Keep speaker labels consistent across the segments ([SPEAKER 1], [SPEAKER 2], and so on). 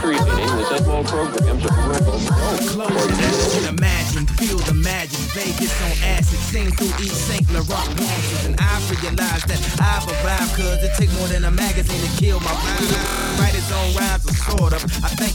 [SPEAKER 1] creating the same old programs over and
[SPEAKER 2] over. Imagine, feel the magic. Vegas on acid, sing through Yves St. Laurent dances. And I realize that I've arrived, cause it takes more than a magazine to kill my vibe. Write his own rhymes, or sort of. I think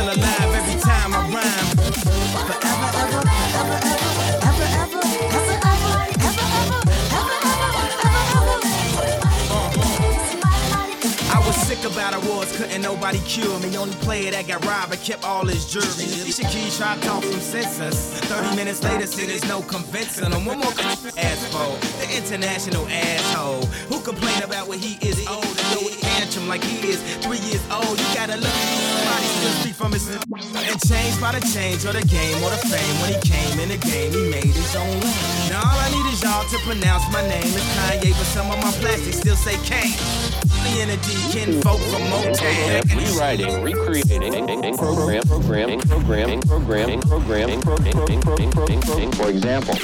[SPEAKER 2] still alive every time I rhyme. Forever,
[SPEAKER 3] ever, ever, ever, ever, ever, ever, ever.
[SPEAKER 2] Sick about awards, couldn't nobody cure me. Only player that got robbed, but kept all his jewelry. Tried to talk some sense 30 minutes later, see there's no convincing him. One more asshole, the international asshole. Who complain about what he is tantrum like he is three years old? You gotta look still speak from his and change by the change or the game or the fame. When he came in the game, he made his own. Now all I need is y'all to pronounce my name. It's Kanye, but some of my plastics still say Kane. Rewriting,
[SPEAKER 1] recreating, program, programming, programming, programming, programming, programming, programming, for example.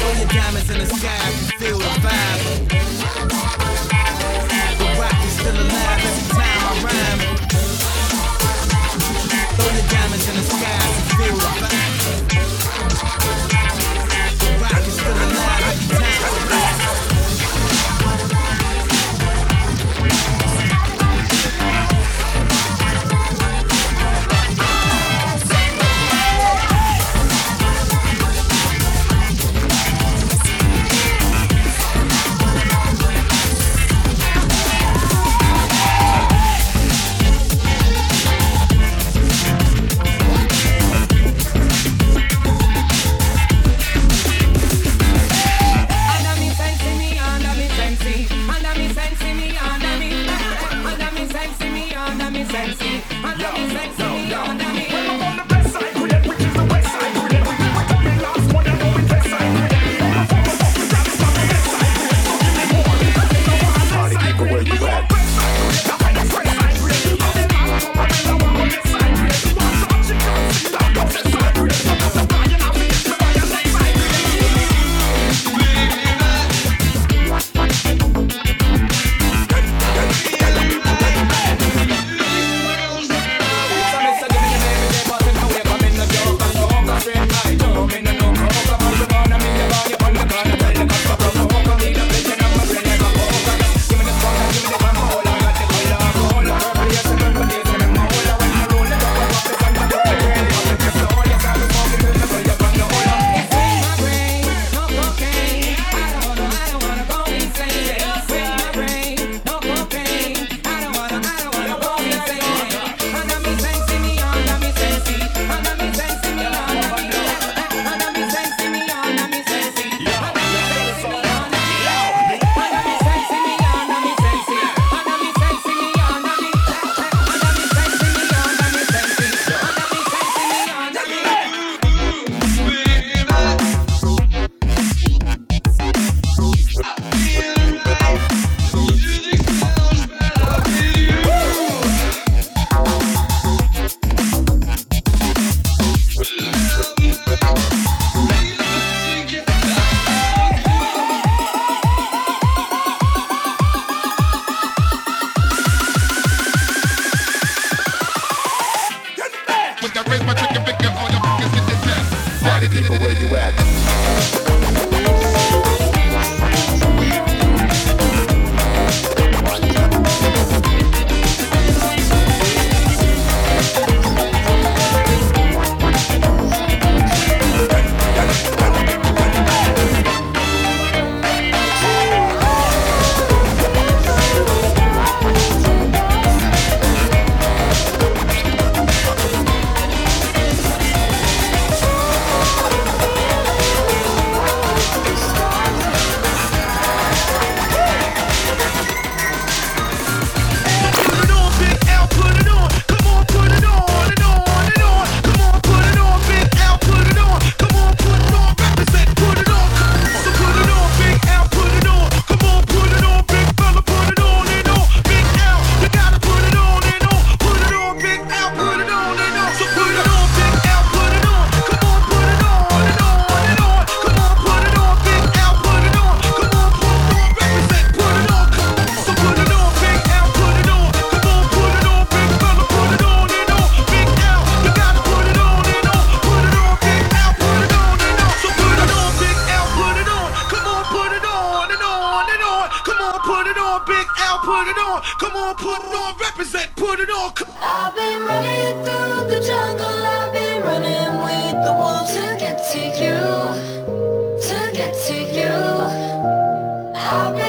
[SPEAKER 2] Throw your diamonds in the sky, feel the vibe. Still alive every time I rhyme. Throw diamonds in the sky, feel the vibe. The rock is still alive
[SPEAKER 4] People, where you at?
[SPEAKER 5] on, put it on, Big L, put it on. Come on, put it on, represent, put it on. Come.
[SPEAKER 6] I've been running through the jungle, I've been running with the wolves to get to you, to get to you. I've been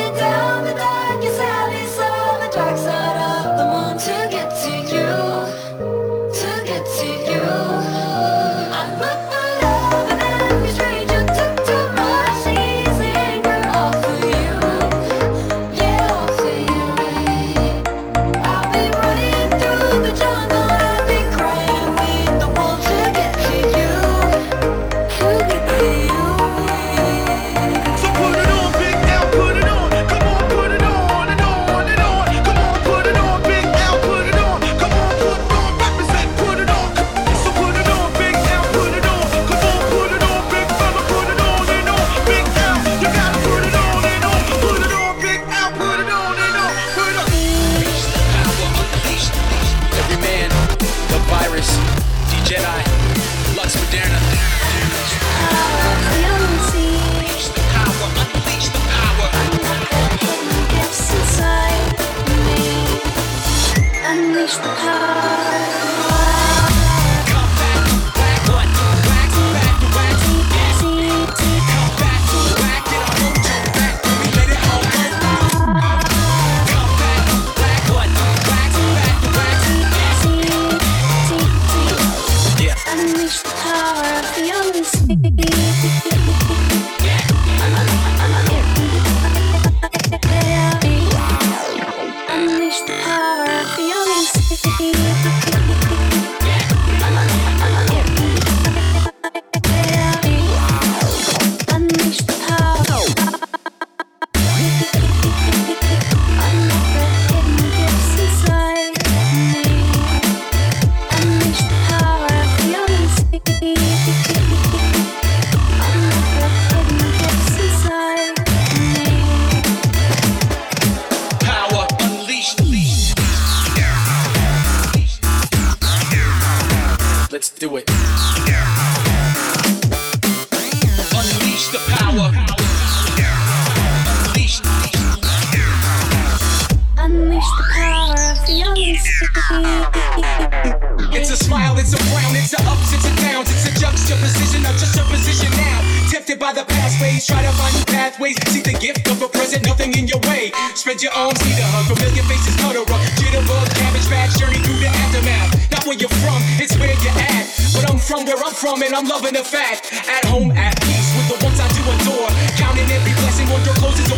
[SPEAKER 6] unleash the power.
[SPEAKER 7] affected by the past ways. Try to find new pathways. Seek the gift of a present, nothing in your way. Spread your arms, need a hug. Familiar faces huddle up. Jitterbug, cabbage patch, journey through the aftermath. Not where you're from, it's where you're at. But I'm from where I'm from, and I'm loving the fact. At home, at peace with the ones I do adore. Counting every blessing on your clothes is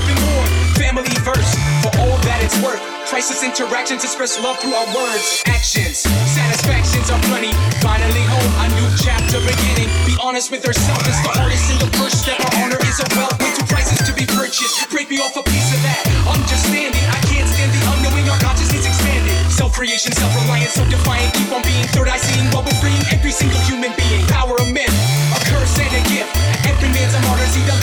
[SPEAKER 7] priceless interactions, express love through our words, actions. Satisfactions are plenty. Finally home, a new chapter beginning. Be honest with yourself, it's the hardest and the first step. Our honor is a wealth way too priceless to be purchased. Break me off a piece of that. Understanding, I can't stand the unknowing. Our consciousness expanded. Self creation, self reliance, self defiant. Keep on being third eye seeing, bubble freeing every single human being. Power a myth, a curse and a gift. Every man's a martyr, see the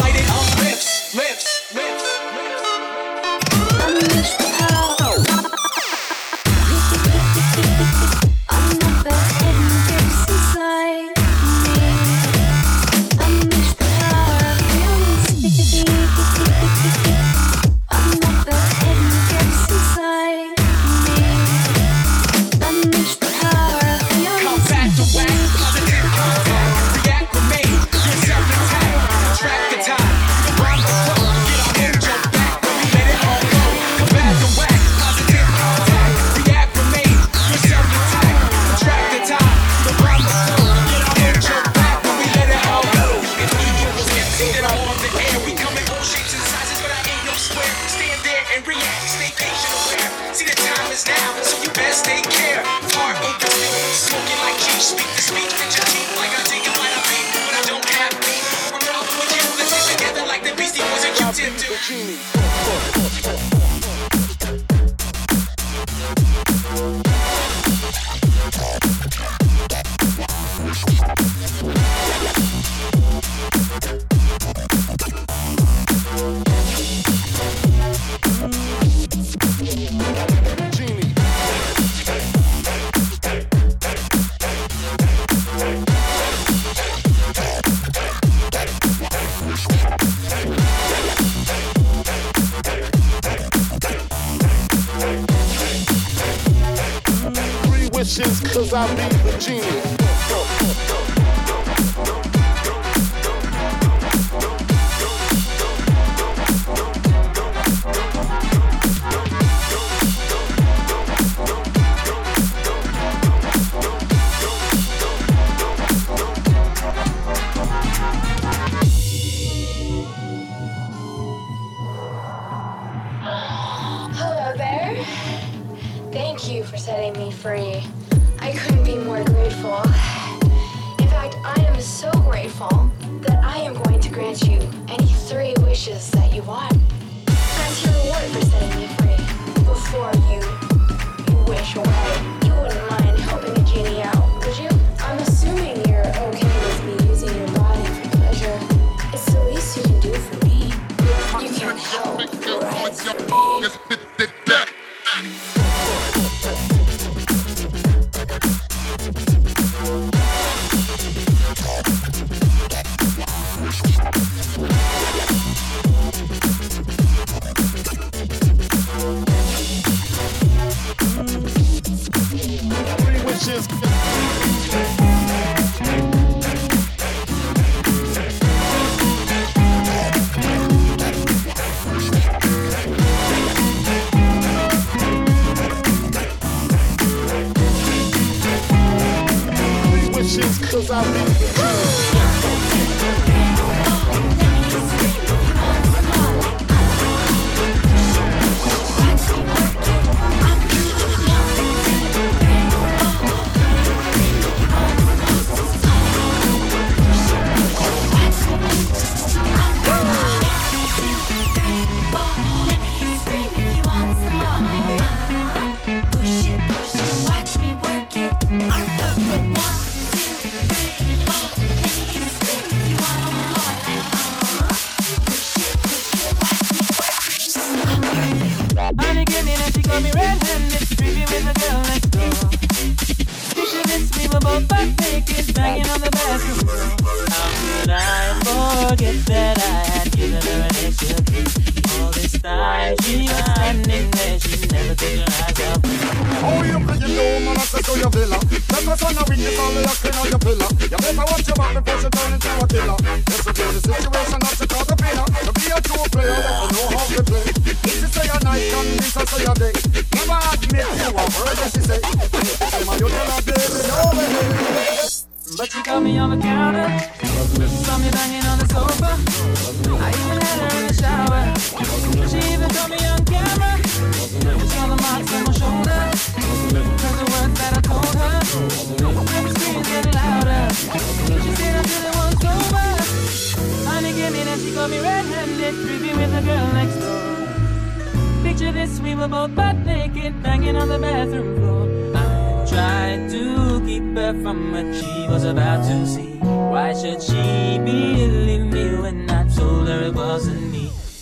[SPEAKER 8] this, we were both butt naked, banging on the bathroom floor. I tried to keep her from what she was about to see. Why should she believe me when I told her it wasn't?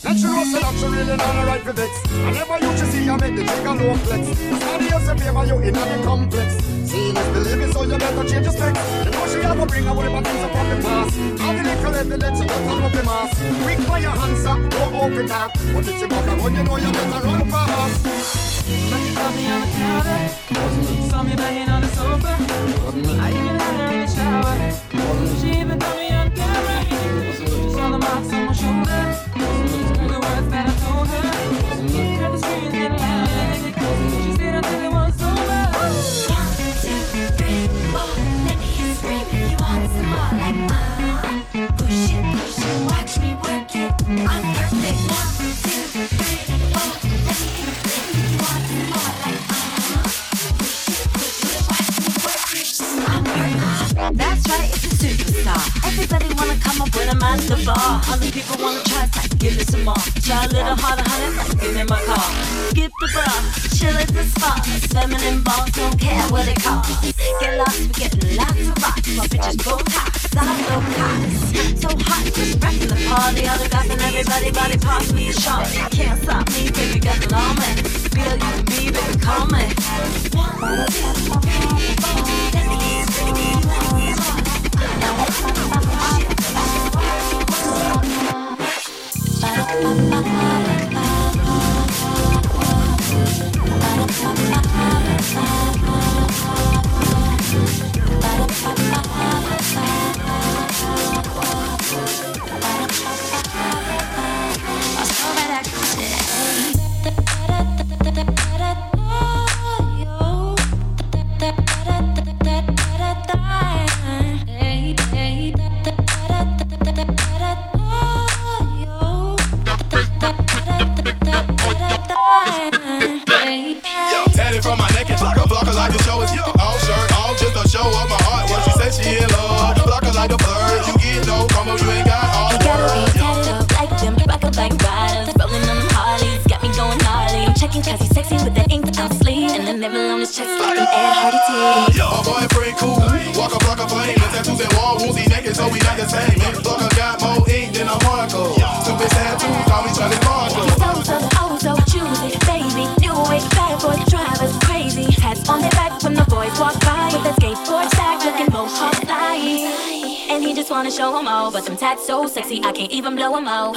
[SPEAKER 9] Natural selection really not a right for vex. I never used to see you make the jig and low flex. Somebody else in favor, you in the complex. Seeing is believing, so you better change your specs. You know she ever a bring away my things upon the past. All the little evidence you got out of the mask. Quick by your hands up, don't open up. But if you back and run, you know you better run fast. But
[SPEAKER 8] you me on the counter. Saw me banging on the sofa. I even had her in the shower. She even caught me on camera. Saw the marks on my shoulder.
[SPEAKER 3] Come up when I'm at the bar. Other people wanna try to give me some more. Try a little harder, honey, give me my car. Skip the bra, chill at the spot. Feminine balls don't care what it costs. Get lost, we getting lots of rocks. My bitches go tops, I go cops. So hot, just wrecking the party. All the guys and everybody body parts with the shot. Can't stop me, baby, got the law man. Feel you me, baby, call me.
[SPEAKER 10] Naked,
[SPEAKER 11] show 'em all, but them tats so sexy I can't even blow blow 'em out.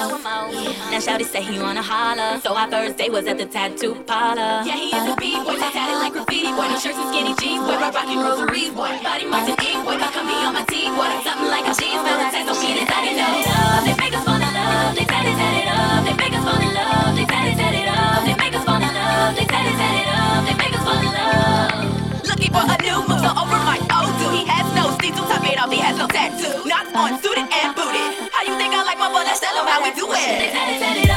[SPEAKER 11] Now Shouty say he wanna holler, so our first day was at the tattoo parlor. Yeah, he is a beat boy, tatted like graffiti boy. No shirts and skinny jeans, boy, we're rocking rosaries, boy. Body marks and ink, boy, come me on my teeth, boy. Something like a cheese, but the tats don't mean it's not enough. They make us fall in love, they tat it, tat it up. They make us fall in love, they tat it, tat it up. They make us fall in love, they tat it, tat it up. They make us fall in love.
[SPEAKER 12] Looking for a new move, so over my it off, he has no tattoo. Not on, suited and booted. How you think I like my boy? Let's tell him how we do
[SPEAKER 11] it.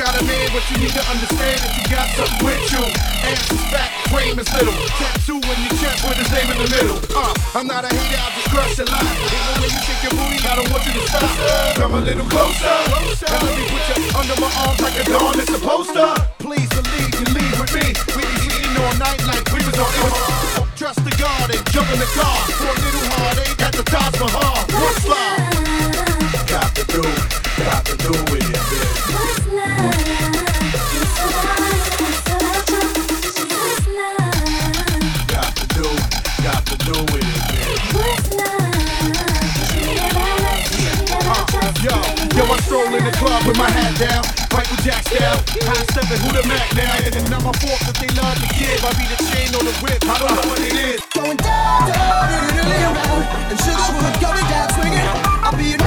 [SPEAKER 13] Got a man, but you need to understand that you got something with you. Ass is fat, frame is little. Tattoo in your chest with his name in the middle. Uh, I'm not a hater, I just crush a lot. Ain't no way you shake your booty, I don't want you to stop. Come a little closer. And let me put you under my arms like a dawn is a poster. Please believe you leave with me. We be eating all night like we was on it. Trust the God and jump in the car. For a little heartache at the Taj Mahal. What's love?
[SPEAKER 10] Got to do, got to do
[SPEAKER 6] the club with my hat
[SPEAKER 13] down. Michael Jack style, high stepping, who the Mac now? And now my fork that they love to give. I be the chain on the whip, I don't know what it is.
[SPEAKER 14] Going down, down, and around, and sugar will down swinging. I'll be